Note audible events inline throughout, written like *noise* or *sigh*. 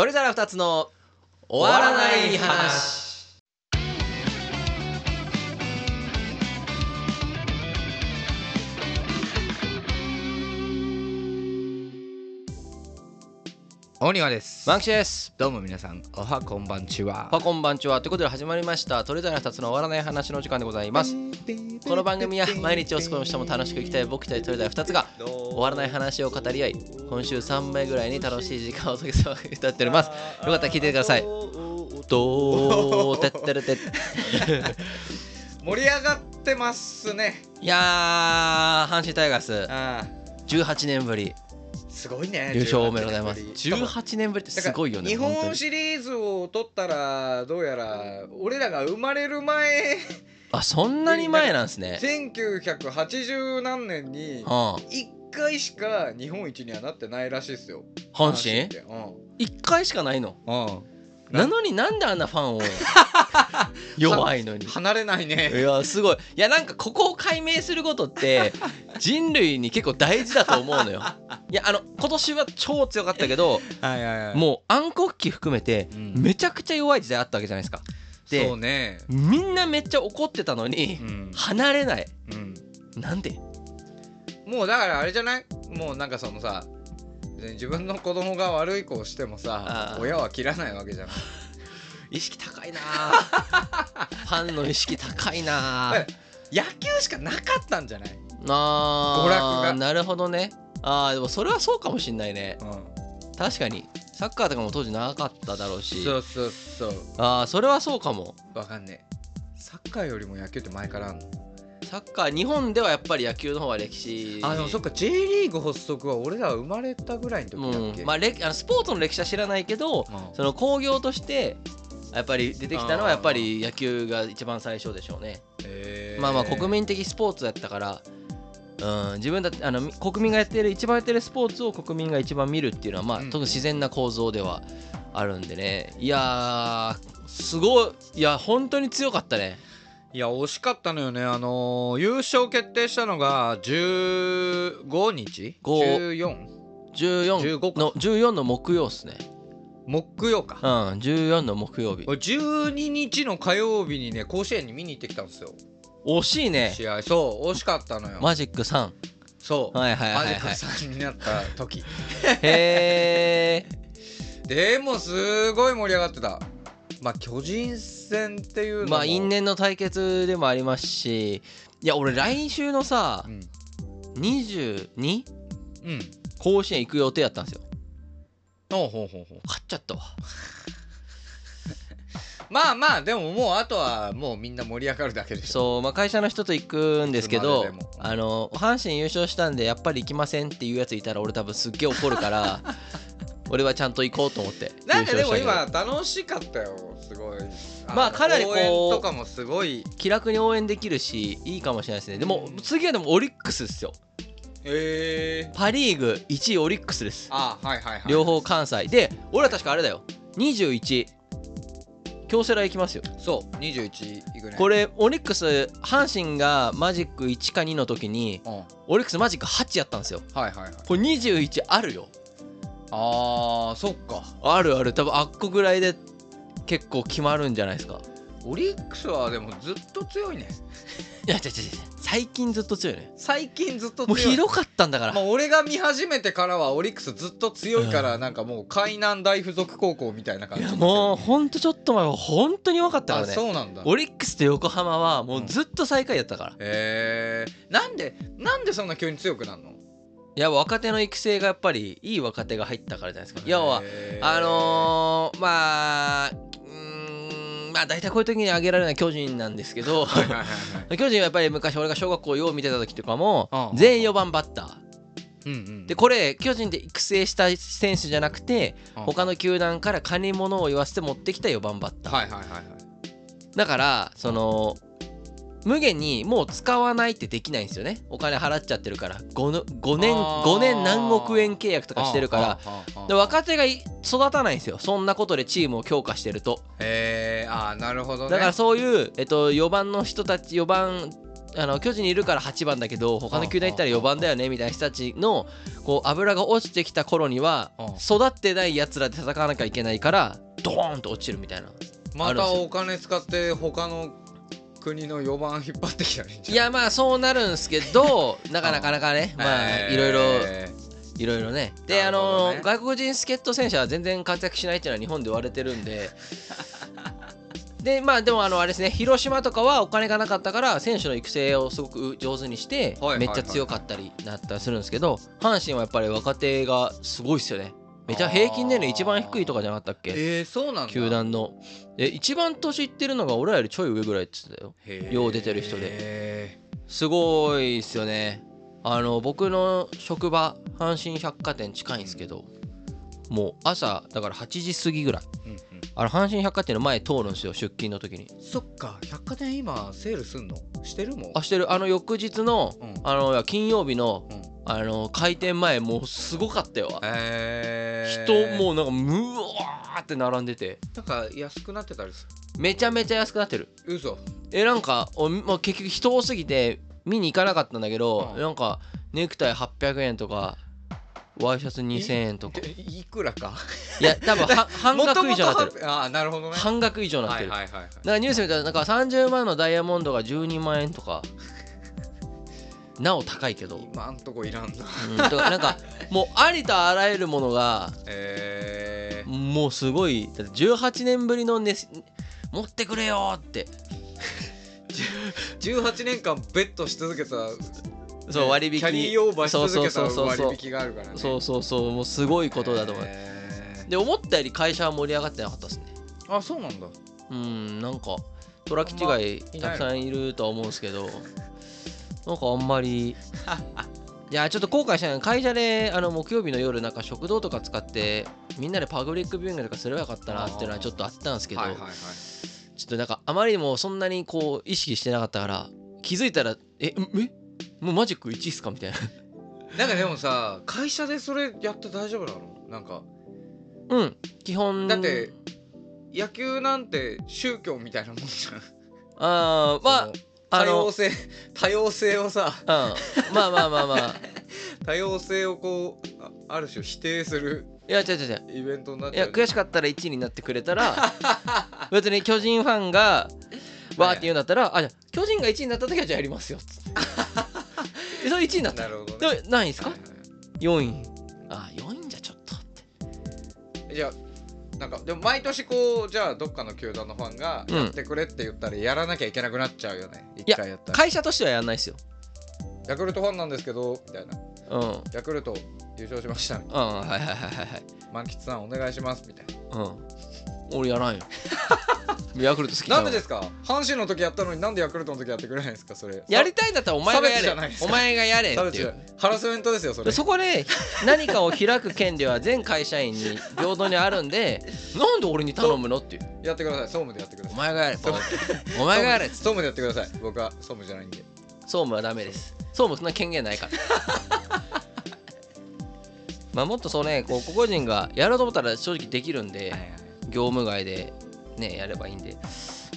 鳥皿二つの終わらない話。大庭です。マンキシです。どうも皆さんおはこんばんちは。パこんばんちは。ということで始まりました。鳥皿二つの終わらない話の時間でございます。この番組は毎日を少しでも楽しく生きたい僕たち鳥皿二つが終わらない話を語り合い今週3名ぐらいに楽しい時間を過ごす歌っております。よかったら聞いてください。どーてってるてっ盛り上がってますね。いやー阪神タイガース。あ18年ぶり。あすごいね優勝おめでとうございます。18 18年ぶり。ってすごいよね日本シリーズを取ったらどうやら俺らが生まれる前。*laughs* あそんなに前なんですね。1980何年にうん。1回しか日本一にはなってないらしいですよ。阪神うん。1回しかないの？うんな。のになんであんなファンを *laughs* 弱いのに？離れないいねやすごい。いやなんかここを解明することって人類に結構大事だと思うのよ。いやあの今年は超強かったけどはい。もう暗黒期含めてうん。めちゃくちゃ弱い時代あったわけじゃないですか。でそうね。みんなめっちゃ怒ってたのにうん。離れない。うん。なんで？もうだからあれじゃない？もうなんかそのさ自分の子供が悪い子をしてもさ親は切らないわけじゃん。*laughs* 意識高いな。あファンの意識高いな。あ *laughs* 野球しかなかったんじゃない、あ娯なるほどね。あーでもそれはそうかもしんないね。うん、確かに。サッカーとかも当時長かっただろうし。そうそうそう。ああそれはそうかも。わかんねえ。サッカーよりも野球って前からあんの？サッカー日本ではやっぱり野球の方が歴史。あでもそっか J リーグ発足は俺ら生まれたぐらいの時だっけ、うん。まあ、歴あのスポーツの歴史は知らないけどうん。その工業としてやっぱり出てきたのはやっぱり野球が一番最初でしょうね。まあまあ国民的スポーツだったからうん、自分だってあのみ国民がやってる一番やってるスポーツを国民が一番見るっていうのはまあ、うん。特に自然な構造ではあるんでね。いやーすごいいや本当に強かったねいや惜しかったのよね。あのー優勝決定したのが15日？五。14? 14 15か。の14の木曜っすね。木曜か。うん14の木曜日。俺12日の火曜日にね甲子園に見に行ってきたんですよ。惜しいね。試合。そう惜しかったのよ、マジック3そう、はいはいはいマジックはい3になった時。へえ *laughs* でもすごい盛り上がってた。まあ巨人戦っていうのも。まあ因縁の対決でもありますしいや俺来週のさうん、22うん、甲子園行く予定やったんですよ。ほうほうほうほう。勝っちゃったわ。*laughs* まあまあでももうあとはもうみんな盛り上がるだけでしょ。そう、まあ、会社の人と行くんですけどあの阪神優勝したんでやっぱり行きませんっていうやついたら俺多分すっげえ怒るから *laughs* 俺はちゃんと行こうと思ってなんかでも今楽しかったよすごい。のまあかなりこう応援とかもすごい。気楽に応援できるしいいかもしれないですね。でも次はでもオリックスですよ。へえパ・リーグ1位オリックスです。あはいはいはい。両方関西。で俺ら確かあれだよ。21京セラ行きますよ。そう21いくね。これオリックス阪神がマジック1か2の時にうん。はいオリックスマジック8やったんですよ。はいはいこれ21あるよ。あーそっか。あるある。多分あっこぐらいで結構決まるんじゃないですか？オリックスはでもずっと強いね。いや違う違う違う。最近ずっと強いね。最近ずっとも強い。うひどかったんだから、まあ俺が見始めてからはオリックスずっと強いからなんかもう海南大附属高校みたいな感いやじだけどもうほんとちょっと前は本当に弱かったからあねそうなんだ。オリックスと横浜はもうずっと最下位やったから、へえなんでなんでそんな急に強くなるの？いや若手の育成がやっぱりいい若手が入ったからじゃないですか。要はあのー、まあうーんまあ大体こういう時に挙げられない巨人なんですけど巨人はやっぱり昔俺が小学校よう見てた時とかもうん全員4番バッター。うんうんでこれ巨人で育成した選手じゃなくてうん。他の球団から金物を言わせて持ってきた4番バッター。はいはいはいはい。だからその無限にもう使わないってできないんですよね。お金払っちゃってるから。5, の5年あー。5年何億円契約とかしてるから。で若手がい育たないんですよ。そんなことでチームを強化してると。へえああなるほどね。だからそういう、えっと、4番の人たち4番あの巨人にいるから8番だけど他の球団行ったら4番だよねみたいな人たちのこう油が落ちてきた頃にはうん。育ってないやつらで戦わなきゃいけないからドーンと落ちるみたいな。またお金使って他の国の4番引っ張ってきたらいいんじゃんいやまあそうなるんですけどなか *laughs* なかなかねまあえー。いろいろいろいろね。であなるほどのね外国人助っ人選手は全然活躍しないっていうのは日本で言われてるんで。*laughs* でまあでもあのあれですね広島とかはお金がなかったから選手の育成をすごく上手にしてめっちゃ強かったりなったりするんですけど阪神はやっぱり若手がすごいっすよねめちゃ平均年齢一番低いとかじゃなかったっけ？えー、そうなんだ。球団の。え一番年いってるのが俺らよりちょい上ぐらいって言ってたよ。よう出てる人で。へすごいっすよね。あの僕の職場阪神百貨店近いんですけどもう朝だから8時過ぎぐらい。ーうんうん。あの阪神百貨店の前通るんですよ出勤の時に。そっか百貨店今セールすんの？してるもん。あしてる。あの翌日のうん。あの金曜日のうんあの開店前もうすごかったよ。え人ー、もうなんかむわーって並んでて。なんか安くなってたりすめちゃめちゃ安くなってる。る嘘。えなんかお、まあ、結局人多すぎて見に行かなかったんだけど、うん。なんかネクタイ800円とかワイシャツ2000円とか。でいくらか？いや多分は *laughs* 半額以上になってる。ああなるほどね。半額以上になってる、はいはいはいはい。だからニュース見たらなんか30万のダイヤモンドが12万円とかなお高いけど、うん、今んとこいらんな。だからなんかもうありとあらゆるものがえー、もうすごいだって18年ぶりのね持ってくれよって。18年間ベットし続けたそう割引。キャリーオーバーし続けたそうそうそうそう割引があるからねそうそうそうもうすごいことだと思う、えー。で思ったより会社は盛り上がってなかったですね。あそうなんだ。うんなんかトラッキ違いあんまいないたくさんいるとは思うんですけどなんかあんまり。*laughs* いやちょっと後悔したのは会社であの木曜日の夜なんか食堂とか使ってみんなでパブリックビューイングとかすればよかったなっていうのはちょっとあったんですけど、はいはいはい。ちょっとなんかあまりにもそんなにこう意識してなかったから気づいたらえんえ？もうマジック1っすか？みたいな。*laughs* なんかでもさ会社でそれやって大丈夫なの？なんか。うん。基本。だって野球なんて宗教みたいなもんじゃん。あーまあ多様性多様性をさあうん。まあまあまあまあ。*laughs* 多様性をこうあある種否定するいや違う違う違う。イベントになっいやちゃう。悔しかったら1位になってくれたら *laughs* 別に巨人ファンがわーって言うんだったら、あじゃあ巨人が1位になった時はじゃあやりますよっつって。え *laughs* それ1位になった。なるほどね。で何位ですか、はいはい4位。あ4位じゃちょっとって。じゃあなんかでも毎年こうじゃあどっかの球団のファンがうん。やってくれって言ったらやらなきゃいけなくなっちゃうよね、いや一回やったら。会社としてはやんないですよ。ヤクルトファンなんですけどみたいなうん。うんヤクルト優勝しました。はいはいはいはいはい。満喫さんお願いしますみたいな。うん俺やらんよ。*laughs* ヤクルト好きだなんでですか？阪神の時やったのになんでヤクルトの時やってくれないんですか？それ。やりたいんだったらお前がやれ。お前がやれっていう。ハラスメントですよそれ。でそこで何かを開く権利は全会社員に平等にあるんでなんで俺に頼むのっていう。やってください。総務でやってください。お前がやれ。お前がやれ。総務。でやってください。僕は総務じゃないんで。総務はダメです。総務そんな権限ないから。*laughs* まあもっとそうねこう個々人がやろうと思ったら正直できるんで業務外でねやればいいんで。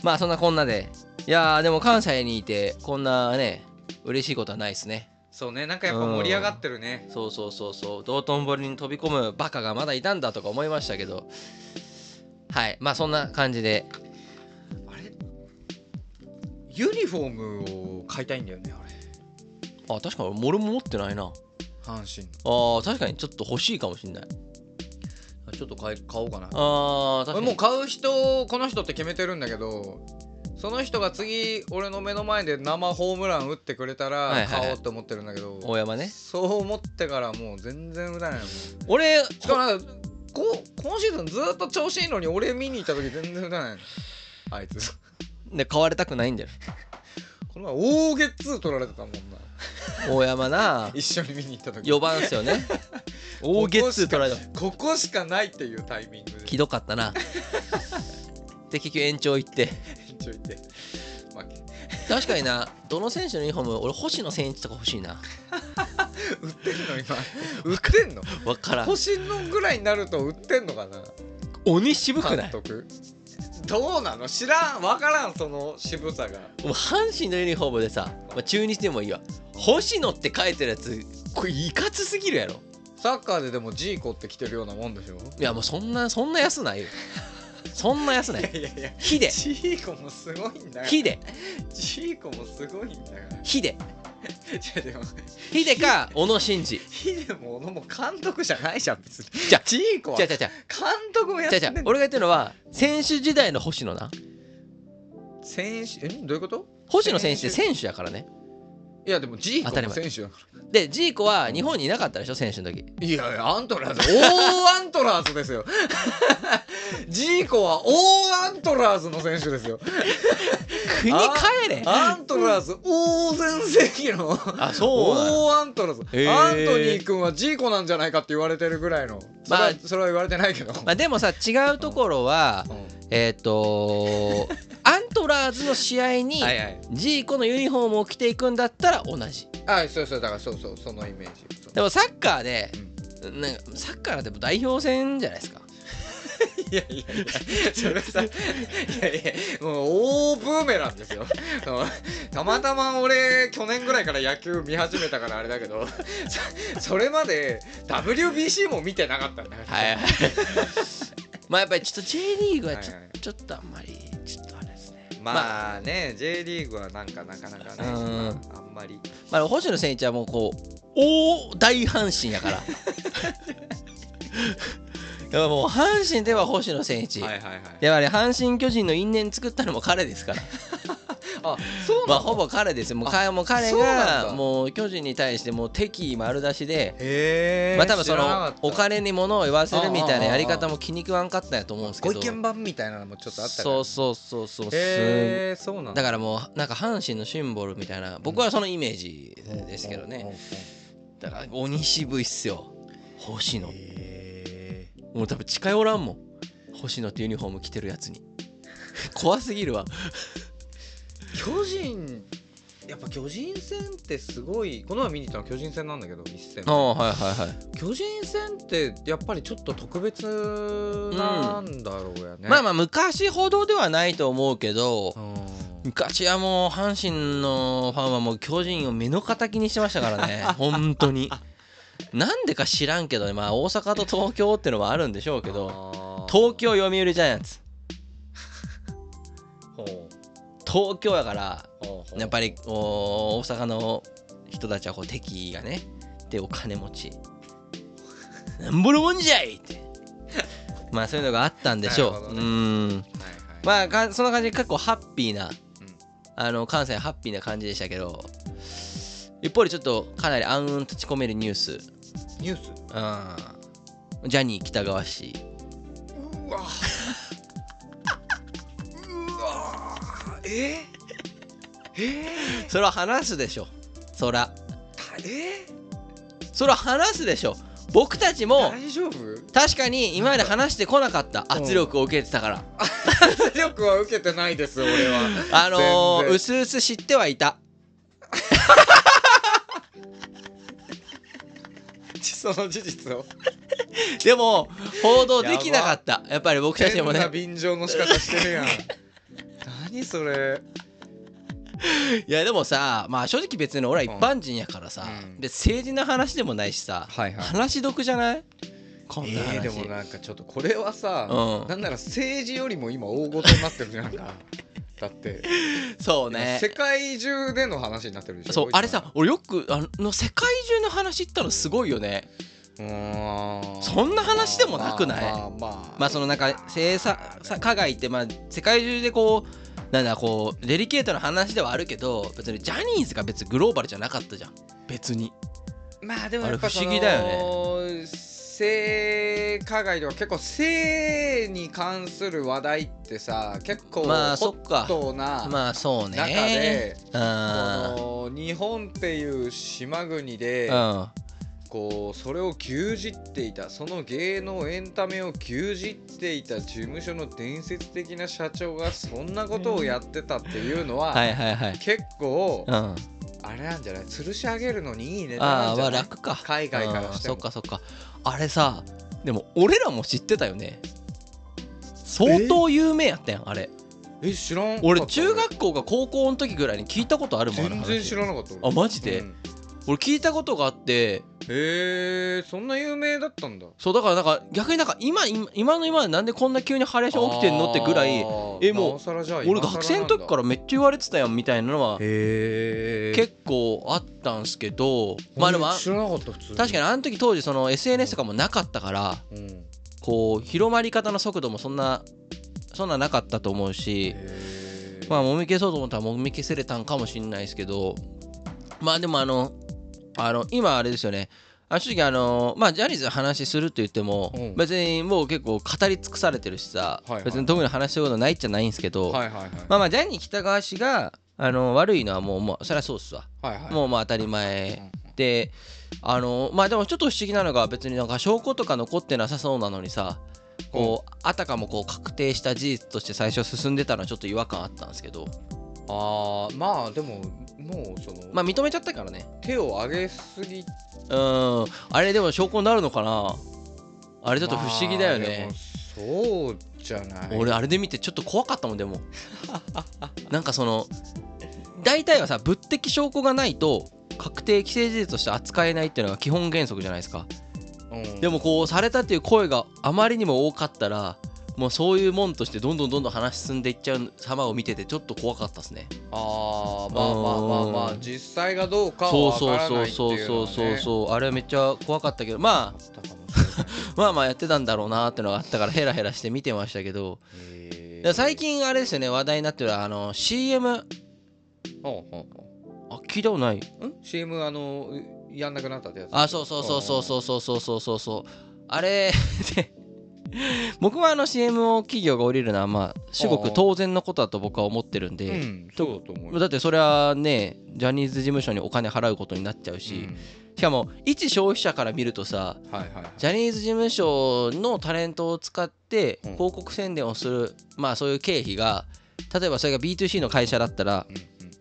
まあそんなこんなで。いやーでも関西にいてこんなね嬉しいことはないですね。そうね。なんかやっぱ盛り上がってるね。そうそうそうそう。道頓堀に飛び込むバカがまだいたんだとか思いましたけど。はい。まあそんな感じで。あれ？ユニフォームを買いたいんだよねあれ。あ確かに俺も持ってないな。阪神あー確かにちょっと欲しいかもしんないちょっと買い買おうかな。あー確かに。俺もう買う人この人って決めてるんだけどその人が次俺の目の前で生ホームラン打ってくれたら買おうって思ってるんだけど、大山ね。そう思ってからもう全然打たないもん俺しかもなんかこ今シーズンずっと調子いいのに俺見に行った時全然打たないのあいつ。で買われたくないんだよこの前大ゲッツー取られてたもんな。大山な。一緒に見に行った時。4番っすよね。大ゲッツー取られた。ここしかないっていうタイミングで。ひどかったな。で結局延長行って。ちょいて。負け確かにな。どの選手のユニフォーム俺星野選手とか欲しいな。売ってんの今。売ってんの？わからん。星のぐらいになると売ってんのかな？鬼渋くない？監督どうなの？知らん。分からんその渋さが。もう阪神のユニフォームでさ、まあ、中日でもいいわ。星野って書いてるやつこれいかつすぎるやろ。サッカーででもジーコって着てるようなもんでしょ？いやもうそんなそんな安ないよ。*laughs* そんな安ない。いやいやヒデ。ジーコもすごいんだよ。ヒデ。ジーコもすごいんだからヒデヒデか小野伸二。ヒデも小野も監督じゃないじゃん別に。じゃあジーコは。監じゃあじゃあ。督もやってんのじゃ俺が言ってるのは選手時代の星野な。選手えどういうこと？星野選手って選手やからねいやでもジーコも当たり前。選手でジーコは日本にいなかったでしょ？選手の時。らいやいやアントラーズ大アントラーズですよ。*laughs* ジーコは大アントラーズの選手ですよ。国帰れ。アントラーズ大全盛期の。あそう大アントラーズ、へー。アントニー君はジーコなんじゃないかって言われてるぐらいの。まあそれは言われてないけど、まあでもさ違うところはうん。えっ、とアントラーズの試合にジーコのユニフォームを着ていくんだったら同じ。あそうそうだからそうそうそのイメージ。でもサッカーでなんかサッカーなんて代表戦じゃないですか。*laughs* いやいやいやそれさいやいやもう大ブーメランですよ。*laughs* たまたま俺去年ぐらいから野球見始めたからあれだけどそ *laughs* それまで WBC も見てなかったんだから。はいはい。まあやっぱりちょっと J リーグはちょ,、はいはい。ちょっとあんまりまあね J リーグはなんかなかなかねうん。あんまり。まあ星野選手はもうこう大大阪神やから。だからもう阪神では星野選手、はいはいはい。やっぱり阪神・巨人の因縁作ったのも彼ですからあそうまあほぼ彼ですよ。もうかもう彼がもう巨人に対してもう敵意丸出しで。まあ多分そのお金に物を言わせるみたいなやり方も気に食わんかったんやと思うんですけど。ご意見番みたいなのもちょっとあったそうそうそうそうそう。なんだ。からもうなんか阪神のシンボルみたいな僕はそのイメージですけどね。だから鬼渋いっすよ星野。へもう多分近寄らんもん。星野ってユニフォーム着てるやつに。*laughs* 怖すぎるわ。ー巨人やっぱ巨人戦ってすごいこの前見に行ったの巨人戦なんだけど一戦ああはいはいはい。巨人戦ってやっぱりちょっと特別なんだろうやね、まあまあ昔ほどではないと思うけどうん。昔はもう阪神のファンはもう巨人を目の敵にしてましたからね *laughs* 本当に。なんでか知らんけどねまあ大阪と東京ってのもあるんでしょうけど東京読売ジャイアンツ東京やからやっぱり大阪の人たちはこう敵がねでお金持ち。なんぼのもんじゃいって。*laughs* まあそういうのがあったんでしょう、ね。うん。はいはい。まあかそんな感じで結構ハッピーな、ん。あの関西ハッピーな感じでしたけど一方でちょっとかなり暗雲立ち込めるニュース、ニュース？うん、ジャニー喜多川氏わええそれは話すでしょ。そら。えそれは話すでしょ。僕たちも大丈夫？確かに今まで話してこなかった。圧力を受けてたから。圧力は受けてないです俺は。*laughs* あのー、うすうす知ってはいた。*laughs* その事実を？でも報道できなかった。やっぱり僕たちも変なね便乗の仕方してるやん何それ。いやでもさまあ正直別に俺は一般人やからさ、うん。で政治の話でもないしさ、はいはい。話得じゃない？こんな話、えー、でもなんかちょっとこれはさ、うん。なんなら政治よりも今大ごとになってるじゃんか。*laughs* だって。そうね。世界中での話になってるでしょそうあれさ俺よくあの世界中の話ったのすごいよね。うーん。そんな話でもなくない？まあまあ、まあまあ。そのなんか性差さ加害ってまあ世界中でこうなんだこうデリケートな話ではあるけど別にジャニーズが別にグローバルじゃなかったじゃん。別に。まあでもやっぱ不思議だよよね。性加害とか結構性に関する話題ってさ結構まあホそなまあそうね。中で、うん。この日本っていう島国で、うんこうそれを牛耳っていたその芸能エンタメを牛耳っていた事務所の伝説的な社長がそんなことをやってたっていうのは、はいはいはい。結構、うん。ああれなんじゃない？吊るし上げるのにいいネタなあーまあんじゃない楽か。海外からうんしても。そっかそっか。あれさでも俺らも知ってたよね。相当有名やったやんあれ。え知らん俺中学校か高校の時ぐらいに聞いたことあるもん全然知らなかった。俺あマジで？うん俺聞いたことがあって。へえそんな有名だったんだ。そうだからなんか逆になんか今今今の今でなんでこんな急にハレーション起きてんのってぐらいえもう俺学生の時かららめっちゃ言われてたやんみたいなのは結構あったんすけどまあでもあ知らなかった普通に。確かにあの時当時その SNS とかもなかったからうん。こう広まり方の速度もそんなそんななかったと思うしまあもみ消そうと思ったらもみ消せれたんかもしんないですけどまあでもあのあの今あれですよね。あ正直あのまあジャニーズの話すると言っても、うん。別にもう結構語り尽くされてるしさ、はいはい。別に特に話してることないっちゃないんですけど、はいはいはい。まあまあジャニー喜多川氏があの悪いのはもうもうそりゃそうっすわ、はいはい。もうまあ当たり前であのまあでもちょっと不思議なのが別になんか証拠とか残ってなさそうなのにさこうあたかもこう確定した事実として最初進んでたのはちょっと違和感あったんですけどあーまあでももうその、まあ認めちゃったからね。手を上げすぎうん。あれでも証拠になるのかな？あれちょっと不思議だよね、まあそうじゃない。俺あれで見てちょっと怖かったもんでも。*laughs* なんかその大体はさ物的証拠がないと確定既成事実として扱えないっていうのが基本原則じゃないですか。うん。でもこうされたっていう声があまりにも多かったらもうそういうもんとしてどんどんどんどん話進んでいっちゃう様を見ててちょっと怖かったですね。あーまあまあまあまあうん。実際がどうかは分からそうないっていう。のそうそうそうそうはね。そうあれめっちゃ怖かったけど。まあ *laughs* まあまあやってたんだろうなってのがあったからヘラヘラして見てましたけど。最近あれですよね話題になってるあの CM ほうほうほあ聞いたことない。う CM あのやんなくなったってやつ。あそうそうそうそうそうそうそうそうそう。そうあれで *laughs* *laughs* 僕はあの CM を企業が降りるのはまあ至極当然のことだと僕は思ってるんうで、だだってそれはねジャニーズ事務所にお金払うことになっちゃうし、うん。しかも一消費者から見るとさジャニーズ事務所のタレントを使ってうん。広告宣伝をする、まあそういう経費が例えばそれが B2C の会社だったら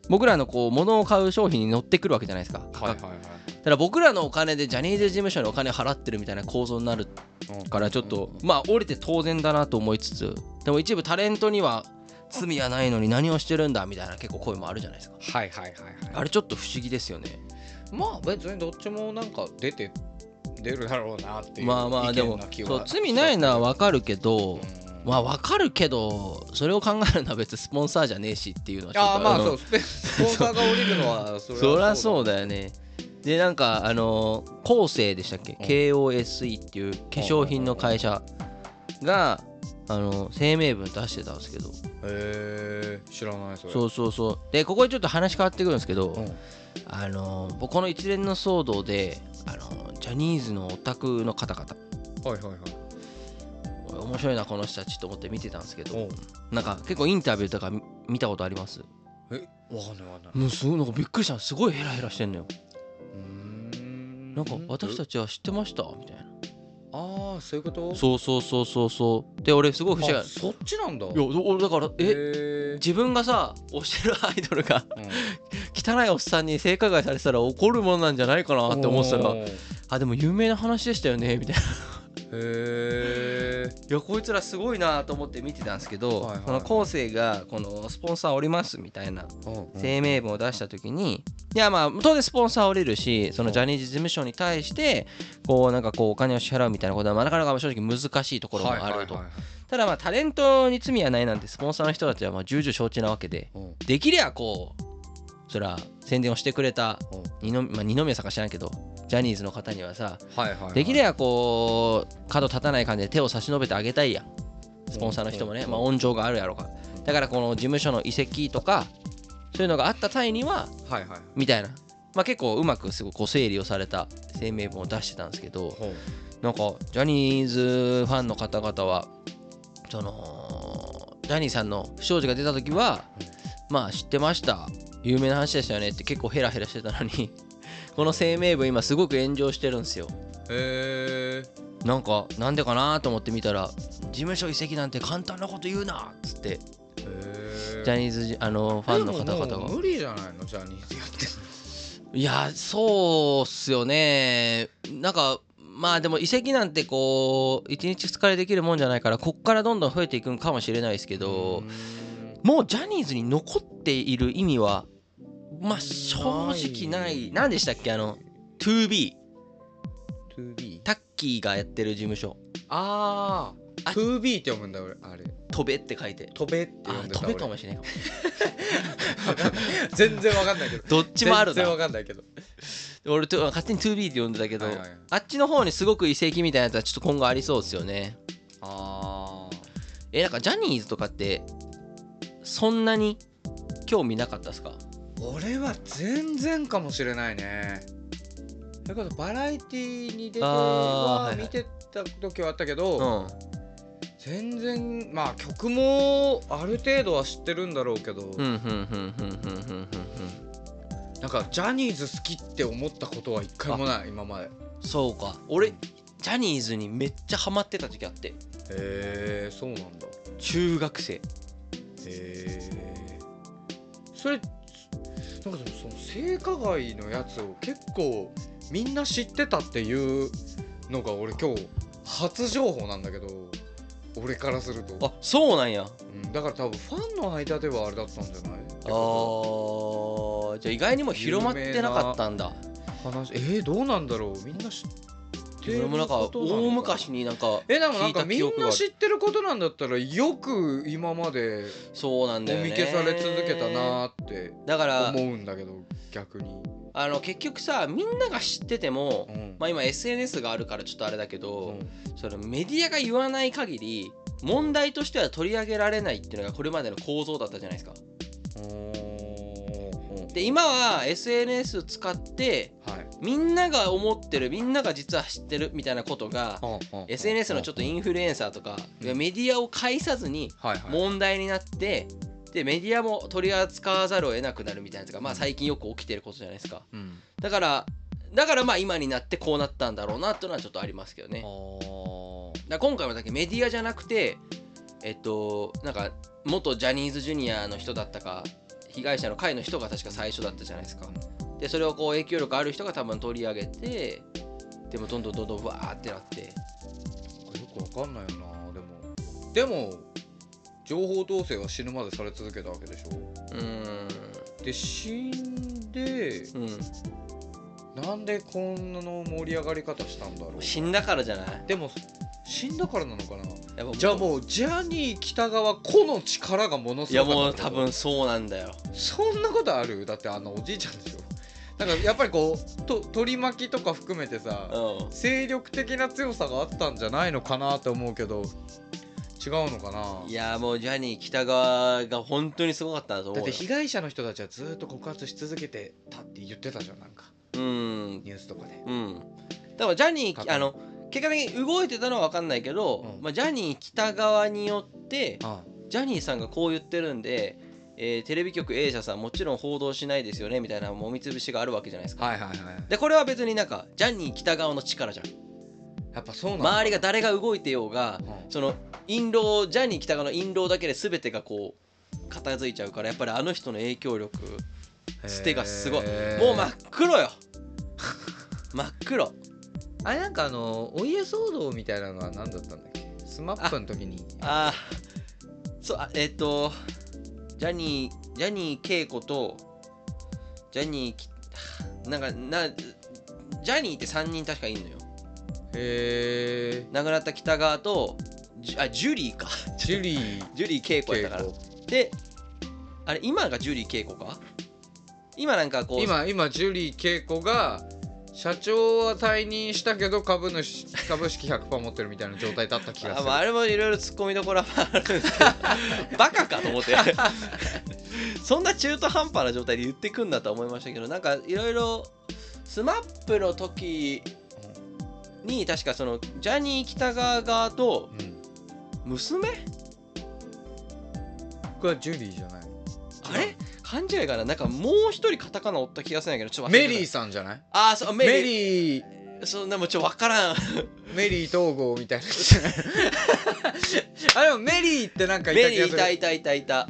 僕らのこう物を買う商品に乗ってくるわけじゃないですか。はいはいはい。だから僕らのお金でジャニーズ事務所にお金を払ってるみたいな構造になるうんからちょっとうんまあ降りて当然だなと思いつつでも一部タレントには罪はないのに何をしてるんだみたいな結構声もあるじゃないですか。はいはいはいはい。あれちょっと不思議ですよね。まあ別にどっちもなんか出て出るだろうなっていうまあまあでもそう罪ないのは分かるけどうんまあ分かるけどそれを考えるのは別にスポンサーじゃねえしっていうのはちょっとああまあんそうスポンサーが降りるのはそそりゃそうだだよね。でなんかあのコーでしたっけ？うん。KOSE っていう化粧品の会社があの声明文出してたんですけど。へえ知らないそれ。そうそうそう。でここでちょっと話変わってくるんですけど、うん。あの僕この一連の騒動であのジャニーズのオタクの方々。はいはいはい面白いなこの人たちと思って見てたんですけど。なんか結構インタビューとか見見たことあります？え？わかんないわかんない。もうすごいなんかびっくりした。すごいヘラヘラしてんのよ。ん。なんか私たちは知ってました？みたいな。ああそういうこと？そうそうそうそうそう。で俺すごい不思議そっちなんだ。俺だからえ？え自分がさ推してるアイドルがうん。汚いおっさんに性加害されてたら怒るもんなんじゃないかなって思ってたら。あでも有名な話でしたよねみたいなえいやこいつらすごいなと思って見てたんですけど、はいはいはい。その後世がこのスポンサーおりますみたいな声明文を出した時にいやまあ当然スポンサー降りるしそのジャニーズ事務所に対してこうなんかこうお金を支払うみたいなことはまあなかなか正直難しいところもあると。ただまあタレントに罪はないなんてスポンサーの人たちはまあ重々承知なわけで。できりゃこうそら宣伝をしてくれた二宮,、まあ、二宮さんか知らんけどジャニーズの方にはさできればこう角立たない感じで手を差し伸べてあげたいやん。スポンサーの人もね、うん。まあ、温情があるやろうか。らだからこの事務所の移籍とかそういうのがあった際にははいはい。みたいな、まあ、結構うまくすごいこう整理をされた声明文を出してたんですけどなんかジャニーズファンの方々はそのジャニーさんの不祥事が出た時はまあ知ってました有名な話でしたよねって結構ヘラヘラしてたのに *laughs* この声明文今すごく炎上してるんですよ。へえなんかなんでかなと思って見たら事務所移籍なんて簡単なこと言うなっつって。ジャニーズあのファンの方々が。無理じゃないの？ジャニーズやって。いやそうっすよね。なんかまあでも移籍なんてこう1日2日でできるもんじゃないからこっからどんどん増えていくんかもしれないですけどもうジャニーズに残っている意味はまあ正直ない。何でしたっけ？あの 2B 2B タッキーがやってる事務所。あああ 2B って読むんだ俺あれ「飛べ」って書いて。飛べって読あんでた飛べか俺もしれない *laughs* 全然わかんないけど。どっちもある全然なわかんないけど。俺と勝手に 2B って呼んでたけど、はいはいはい。あっちの方にすごく遺跡みたいなやつはちょっと今後ありそうですよね。あえなんかジャニーズとかってそんなに興味なかったですか？あ俺は全然かもしれないね。それこそバラエティーに出てはいはいは見てた時はあったけうど、ん。全然まあ曲もある程度は知ってるんだろうけど、なんかジャニーズ好きって思ったことは一回もない今まで。へそうか。俺ジャニーズにめっちゃハマってた時期あって。えそうなんだ。中学生。へえそれなんかそのその性加害のやつを結構みんな知ってたっていうのが俺今日初情報なんだけど俺からすると。あそうなんや。うん、だから多分ファンの間ではあれだったんじゃない？あーじゃあ意外にも広まってなかったんだ。話。えー、どうなんだろう？みんな知ってる俺もなんか大昔になんかえでもなんかみんな知ってることなんだったらよく今までそうなんだよね。もみ消され続けたなーってだから思うんだけど逆に、あの結局さみんなが知っててもうん。まあ今 SNS があるからちょっとあれだけど、うん。そのメディアが言わない限り問題としては取り上げられないっていうのがこれまでの構造だったじゃないですか。おーで今は SNS 使ってはい。みんなが思ってるみんなが実は知ってるみたいなことが SNS のちょっとインフルエンサーとかうん。メディアを介さずに問題になってでメディアも取り扱わざるを得なくなるみたいなやつがまあ最近よく起きてることじゃないですか。うん。だからだからまあ今になってこうなったんだろうなっていうのはちょっとありますけどね。だ今回はだけメディアじゃなくてえっとなんか元ジャニーズジュニアの人だったか被害者の会の人が確か最初だったじゃないですか。でそれをこう影響力ある人が多分取り上げてでもどんどんどんどんわーってなってよくわかんないよなでもでも情報統制は死ぬまでされ続けたわけでしょうんで死んでうんなんでこんなの盛り上がり方したんだろう死んだからじゃないでも死んだからなのかな？じゃあもうジャニー喜多川個の力がものすごいやもう多分そうなんだよ。そんなことある？だってあのおじいちゃんでしょ。だからやっぱりこうと取り巻きとか含めてさうん。精力的な強さがあったんじゃないのかなって思うけど違うのかな？いやもうジャニー喜多川が本当にすごかったと思うよ。だって被害者の人たちはずっと告発し続けてたって言ってたじゃんなんか。うん。ニュースとかで。うん。だからジャニーあの結果的に動いてたのは分かんないけど、うん。まあ、ジャニー喜多川によってあジャニーさんがこう言ってるんで、えーテレビ局 A 社さんもちろん報道しないですよねみたいなもみつぶしがあるわけじゃないですか。はいはいはい。でこれは別になんかジャニー喜多川の力じゃんやっぱそうなんだ。周りが誰が動いてようがうん。その印籠ジャニー喜多川の印籠だけで全てがこう片付いちゃうからやっぱりあの人の影響力捨てがすごい。もう真っ黒よ。真っ黒あれなんかあのお家騒動みたいなのは何だったんだっけ？スマップの時に。ああそうあえっ、とジャニージャニー恵子とジャニーきなんかなジャニーって3人確かいんのよ。へえ亡くなった北川とジュあジュリーか。ジュリー。*laughs* ジュリー恵子やったから。であれ今がジュリー景子か？今なんかこう今今ジュリー景子が社長は退任したけど株主 *laughs* 株式100%持ってるみたいな状態だった気がする。あまあ、あれもいろいろ突っ込みどころはあるんですけど *laughs* バカかと思って。*laughs* そんな中途半端な状態で言ってくんだとは思いましたけどなんかいろいろスマップの時に確かそのジャニー喜多川側とうん。娘？これはジュリーじゃない。あれ？勘違いかな。なんかもう一人カタカナおった気がするんやけどちょっとメリーさんじゃない？ああそうメメリー。リー。そんなもうちょっと分からん。メリー東郷みたいな *laughs* あでもメリーってなんかいメリーた気がする。いたいたいたいた。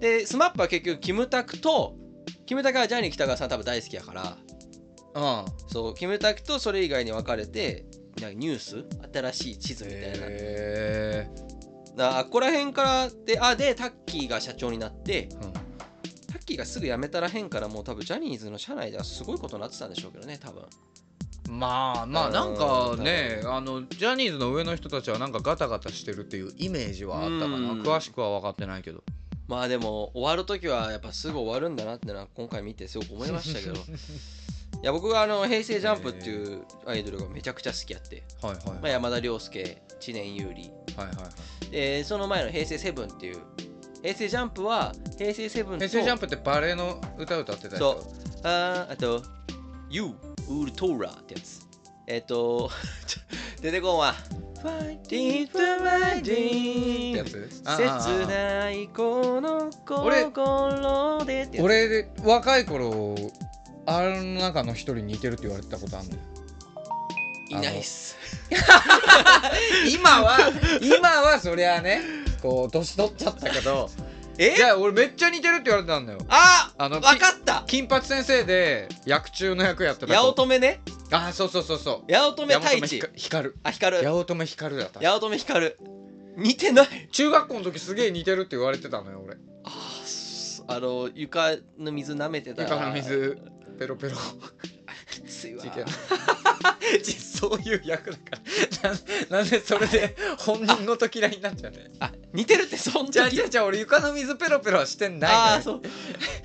でスマップは結局キムタクとキムタクはジャニー喜多川さん多分大好きやから。うん。そうキムタクとそれ以外に分かれてなんかニュース？新しい地図みたいな。へなあここら辺からであでタッキーが社長になってーうんキーがすぐ辞めたらへんからもう多分ジャニーズの社内ではすごいことになってたんでしょうけどね多分。まあまあうんなんかねあのジャニーズの上の人たちはなんかガタガタしてるっていうイメージはあったかな。うん。詳しくは分かってないけど。まあでも終わる時はやっぱすぐ終わるんだなってのは今回見てすごく思いましたけど。*laughs* いや僕があの平成ジャンプっていうアイドルがめちゃくちゃ好きやって、はいはい。まあ、山田涼介知念優里。はいはいはい。でその前の平成セブンっていう平成ジャンプは平成セブンと平成ジャンプってバレエの歌歌ってたやつそう。あーあと「You ウルトラ」ってやつ。えっ、と *laughs* ちょ出てこんわ。Fighting for my って dream やつあああ切ないこの俺心でってやつ。俺若い頃あの中の一人似てるって言われてたことあんのよいないっす。*laughs* 今は今はそりゃねこう年取っちゃったけど *laughs* え？いや俺めっちゃ似てるって言われてたんだよ。ああのわかった。金八先生で役中の役やってた八子乙女ね。あそうそうそうそう。八乙女八太一。光。あ光る。八乙女光だった。八乙女光る。似てない。中学校の時すげえ似てるって言われてたのよ俺。あーすあの床の水舐めてた。ら床の水ペロペロ。*laughs* きついわそういう役だから。ななんでそれで本人ごと嫌いになっちゃうねあ似てるってそんじゃあ時じゃあじゃあ俺床の水ペロペロはしてんないああそう。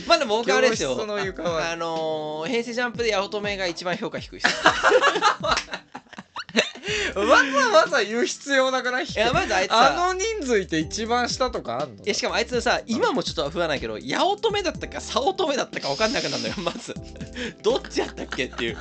まあでも僕はあれですよ。教室の床は。ああのー平成ジャンプで八乙女が一番評価低いです *laughs* わざわざ言う必要なくない？いやまずあいつさあの人数いて一番下とかあんの？いやしかもあいつさ今もちょっと不安ないけど八乙女だったか早乙女だったか分かんなくなるのよまず。どっちやったっけっていう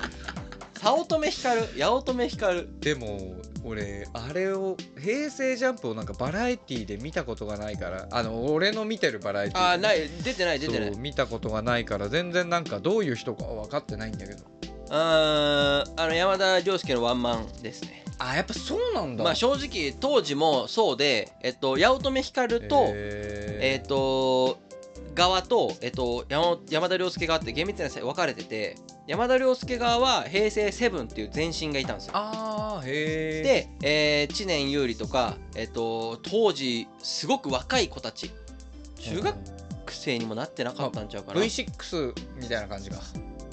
早乙女光る八乙女光る。でも俺あれを平成ジャンプをなんかバラエティーで見たことがないからあの俺の見てるバラエティーあない出てない出てない。見たことがないから全然なんかどういう人かは分かってないんだけど。あーあの山田涼介のワンマンですね。あやっぱそうなんだ。まあ正直当時もそうでえっと八乙女光とええっと側と、えっと、山山田涼介側って厳密には分かれてて山田涼介側は平成セブンっていう前身がいたんですよ。あーへえで、えー知念優里とか、えっと、当時すごく若い子たち中学生にもなってなかったんちゃうかな。V6 みたいな感じか。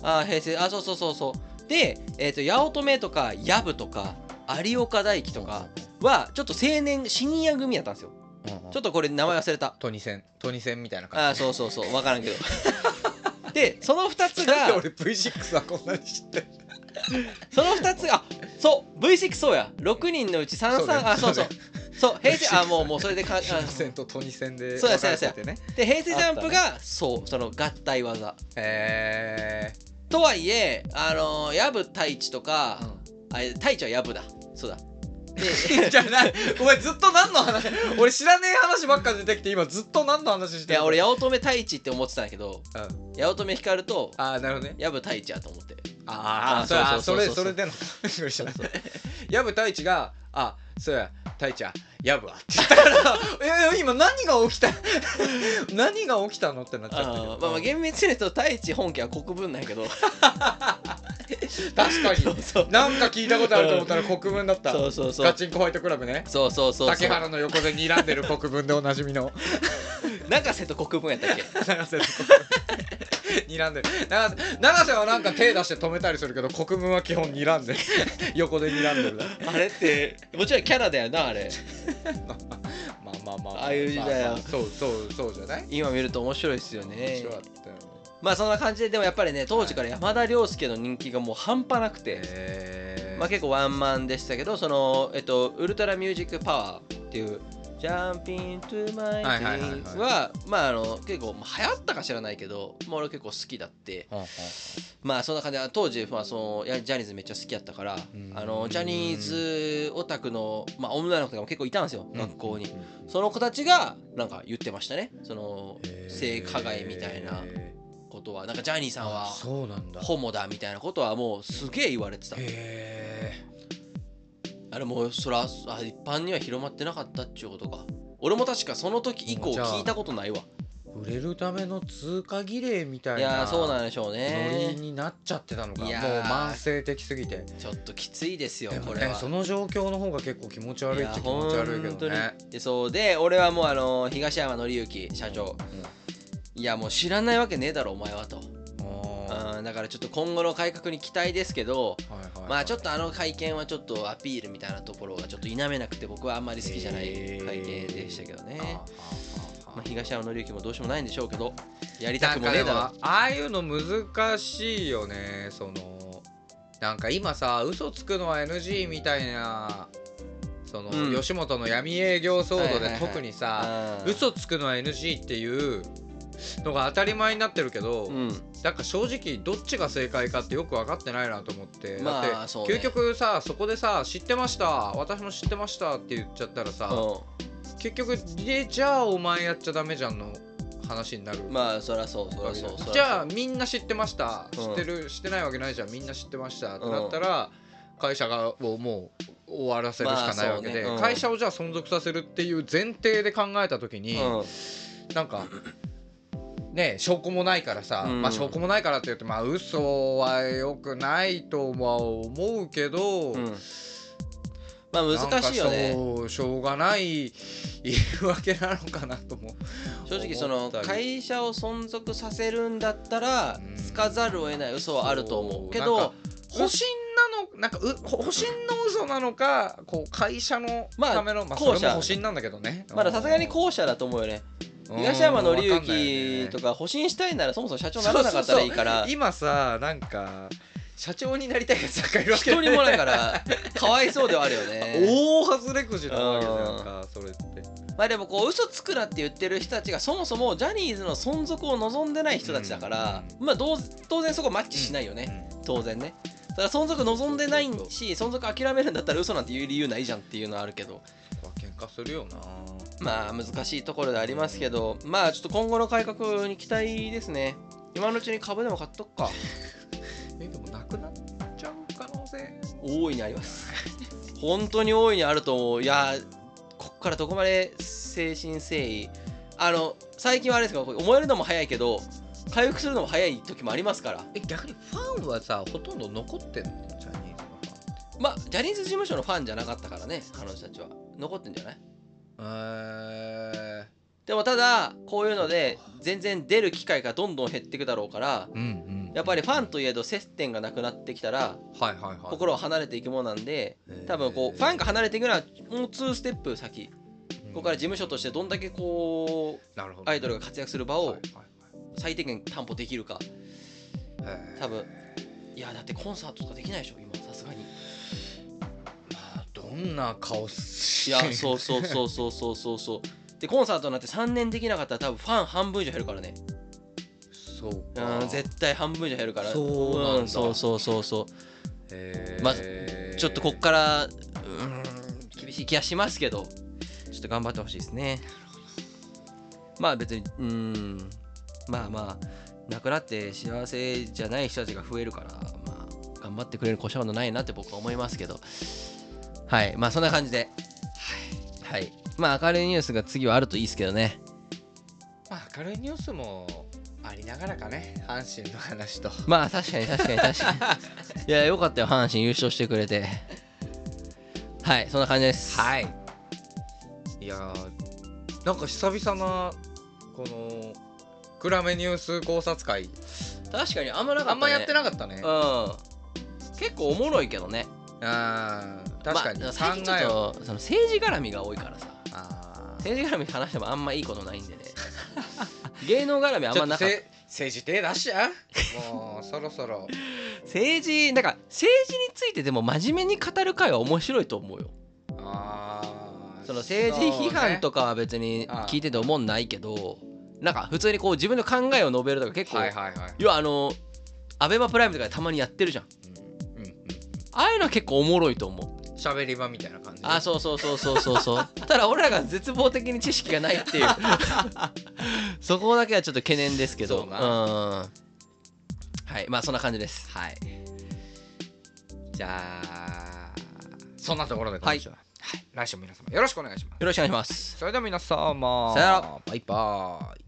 あー平成あそうそうそうそう。で、えっと八乙女とか薮とか有岡大貴とかはちょっと青年シニア組やったんですよ。ちょっととこれ名前忘れた。トニセン。トニセンみたいなあ感じ。ーそうそうそう。分からんけど *laughs* でその2つが俺 V6 はこんなに知ってるその2つがあそう V6 そうや。6人のうち33そうだよあそうそう。そうそう平成 *laughs* あもうもうそれでかあトニセンとトニセンでそうや分かれててね。で平成ジャンプが、そうその合体技。へとはいえあのー、薮太一とかえ、あ太一は薮だ。そうだで *laughs* じゃあなお前ずっと何の話俺知らねえ話ばっか出てきて今ずっと何の話してるいや俺八乙女太一って思ってたんだけどうん。八乙女光とああなるほどね。薮太一やと思って。ああそうそうそれそうそう。それでの薮太一が「あそうや太一は薮は」って言ったから「*laughs* え今何が起きた？*laughs* 何が起きたの?」ってなっちゃあったけど。ーまあまあ厳密に言うと太一本家は国分なんやけど確かに。*laughs* そうそう。なんか聞いたことあると思ったら国分だった。そうそうそう。ガチンコファイトクラブね。そうそうそうそう。竹原の横で睨んでる国分でおなじみの。*laughs* 永瀬と国分やったっけ？*laughs* 永瀬の国分。睨んでる。永瀬永瀬はなんか手出して止めたりするけど国分は基本睨んでる。横で睨んでるあれってもちろんキャラだよなあれ。まあまあまあああ。いう時代は。まあまあそうそうそうじゃない？今見ると面白いですよ面ね白かったよ。ねまあそんな感じででもやっぱりね当時から山田涼介の人気がもう半端なくて、まあ結構ワンマンでしたけどそのえっとウルトラミュージックパワーっていう「Jumping to my はいはいはいはい。dreams」はまああの結構まあ流行ったか知らないけど、まあ、俺結構好きだって。はあはまあそんな感じで当時、まあ、そのジャニーズめっちゃ好きやったからうん。あのジャニーズオタクの、まあ、女の子とかも結構いたんですよあ学校に。その子たちがなんか言ってましたね。その性加害みたいなことはなんかジャニーさんはあそうなんだ。ホモだみたいなことはもうすげえ言われてた。へあれもうそらあ一般には広まってなかったっちゅうことか。俺も確かその時以降聞いたことないわ。ー売れるための通過儀礼みたいいやそうなんでしょうノリねになっちゃってたのか。もう慢性的すぎて。ちょっときついですよこれは。ねその状況の方が結構気持ち悪いっちゃ気持ち悪いけどね。でそうで俺はもうあの東山紀之社長いやもう知らないわけねえだろお前はと。あうんだからちょっと今後の改革に期待ですけどーはいはいはい。まあちょっとあの会見はちょっとアピールみたいなところがちょっと否めなくて僕はあんまり好きじゃない会見でしたけどね、まあ、東山紀之もどうしようもないんでしょうけどやりーたくもねえだろ。ああいうの難しいよねそのなんか今さ嘘つくのは NG みたいなその、うん。吉本の闇営業騒動ではいはいはい。特にさ、うん。嘘つくのは NG っていうのが当たり前になってるけど、うん。なんか正直どっちが正解かってよく分かってないなと思って、まあだって、究極さそこでさ「知ってました私も知ってました」って言っちゃったらさ、結局でじゃあお前やっちゃダメじゃんの話になる。うんまあそりゃそうそりゃそう。じゃあみんな知ってました、うん。知ってる知ってないわけないじゃんみんな知ってましたってなったら、会社がをもう終わらせるしかないわけで、まあね。うん。会社をじゃあ存続させるっていう前提で考えた時に、うん。なんかね証拠もないからさ、うん。まあ証拠もないからって言ってまあ嘘はよくないとは思うけど、うん。まあ難しいよね。しょうがない言い訳なのかなとも正直その会社を存続させるんだったらうん。つかざるを得ない嘘はあると思うけど保身なのなんかう保身の嘘なのかこう会社のまあための、まあ、後者。それも保身なんだけどね。まださすがに後者だと思うよね。うん東山紀之とか保身したいならそもそも社長にならなかったらいいから。今さなんか社長になりたいやつなんかいるわけ一人もない。からかわいそうではあるよね。大外れくじなわけじゃんかそれって。まあでもこう嘘つくなって言ってる人たちがそもそもジャニーズの存続を望んでない人たちだから、まあどう当然そこマッチしないよね、当然ね。だから存続望んでないし存続諦めるんだったら嘘なんて言う理由ないじゃんっていうのはあるけどここは喧嘩するよな。まあ難しいところでありますけどまあちょっと今後の改革に期待ですね。今のうちに株でも買っとくか。*laughs* えでもなくなっちゃう可能性？大いにあります。本当に大いにあると思う。いやこっからどこまで誠心誠意。あの最近はあれですか？思えるのも早いけど回復するのも早い時もありますから。え逆にファンはさほとんど残ってんの？ジャニーズのファンまあジャニーズ事務所のファンじゃなかったからね彼女たちは残ってんじゃない？えでもただこういうので全然出る機会がどんどん減っていくだろうからやっぱりファンといえど接点がなくなってきたら心は離れていくものなんで多分こうファンが離れていくのはもう2ステップ先うん。ここから事務所としてどんだけこうアイドルが活躍する場を最低限担保できるか。多分いやだってコンサートとかできないでしょ今さすがにんな顔しいやそうそうそうそうそうそうそう。でコンサートなんて3年できなかったら多分ファン半分以上減るからね。そうか。うん絶対半分以上減るから。そうなんだ。そうそうそうそう。へー。まちょっとこっからうーん厳しい気がしますけど。ちょっと頑張ってほしいですね。まあ別にうーんまあまあなくなって幸せじゃない人たちが増えるからまあ頑張ってくれる故障のないなって僕は思いますけどはい。まあそんな感じで。はい、はい、まあ明るいニュースが次はあるといいですけどね。まあ明るいニュースもありながらかね。阪神の話と。まあ確かに確かに確かに。*laughs* いやよかったよ阪神優勝してくれて。はいそんな感じです。はい。いやーなんか久々なこの暗めニュース考察会。確かにあんまなかった、ね、あんまやってなかったね。うん。結構おもろいけどねあー確かに。まあ、最近ちょっとその政治絡みが多いからさ。政治絡み話してもあんまいいことないんでね。*laughs* 芸能絡みあんまなかった。せ政治手出しちゃう？もうそろそろ。*laughs* 政治なんか政治についてでも真面目に語る会は面白いと思うよ。あーその政治批判とかは別に聞いてて思んないけど、なんか普通にこう自分の考えを述べるとか結構、はいはいはい。要はあのアベマプライムとかでたまにやってるじゃんああいうのは結構おもろいと思う。喋り場みたいな感じあそうそうそうそうそうそう。*laughs* ただ俺らが絶望的に知識がないっていう。*laughs* そこだけはちょっと懸念ですけど。そうな。うん。はい。まあそんな感じです。はい。じゃあそんなところで今週は、はい。来週も皆様よろしくお願いします。よろしくお願いします。それでは皆様。さよなら。バイバイ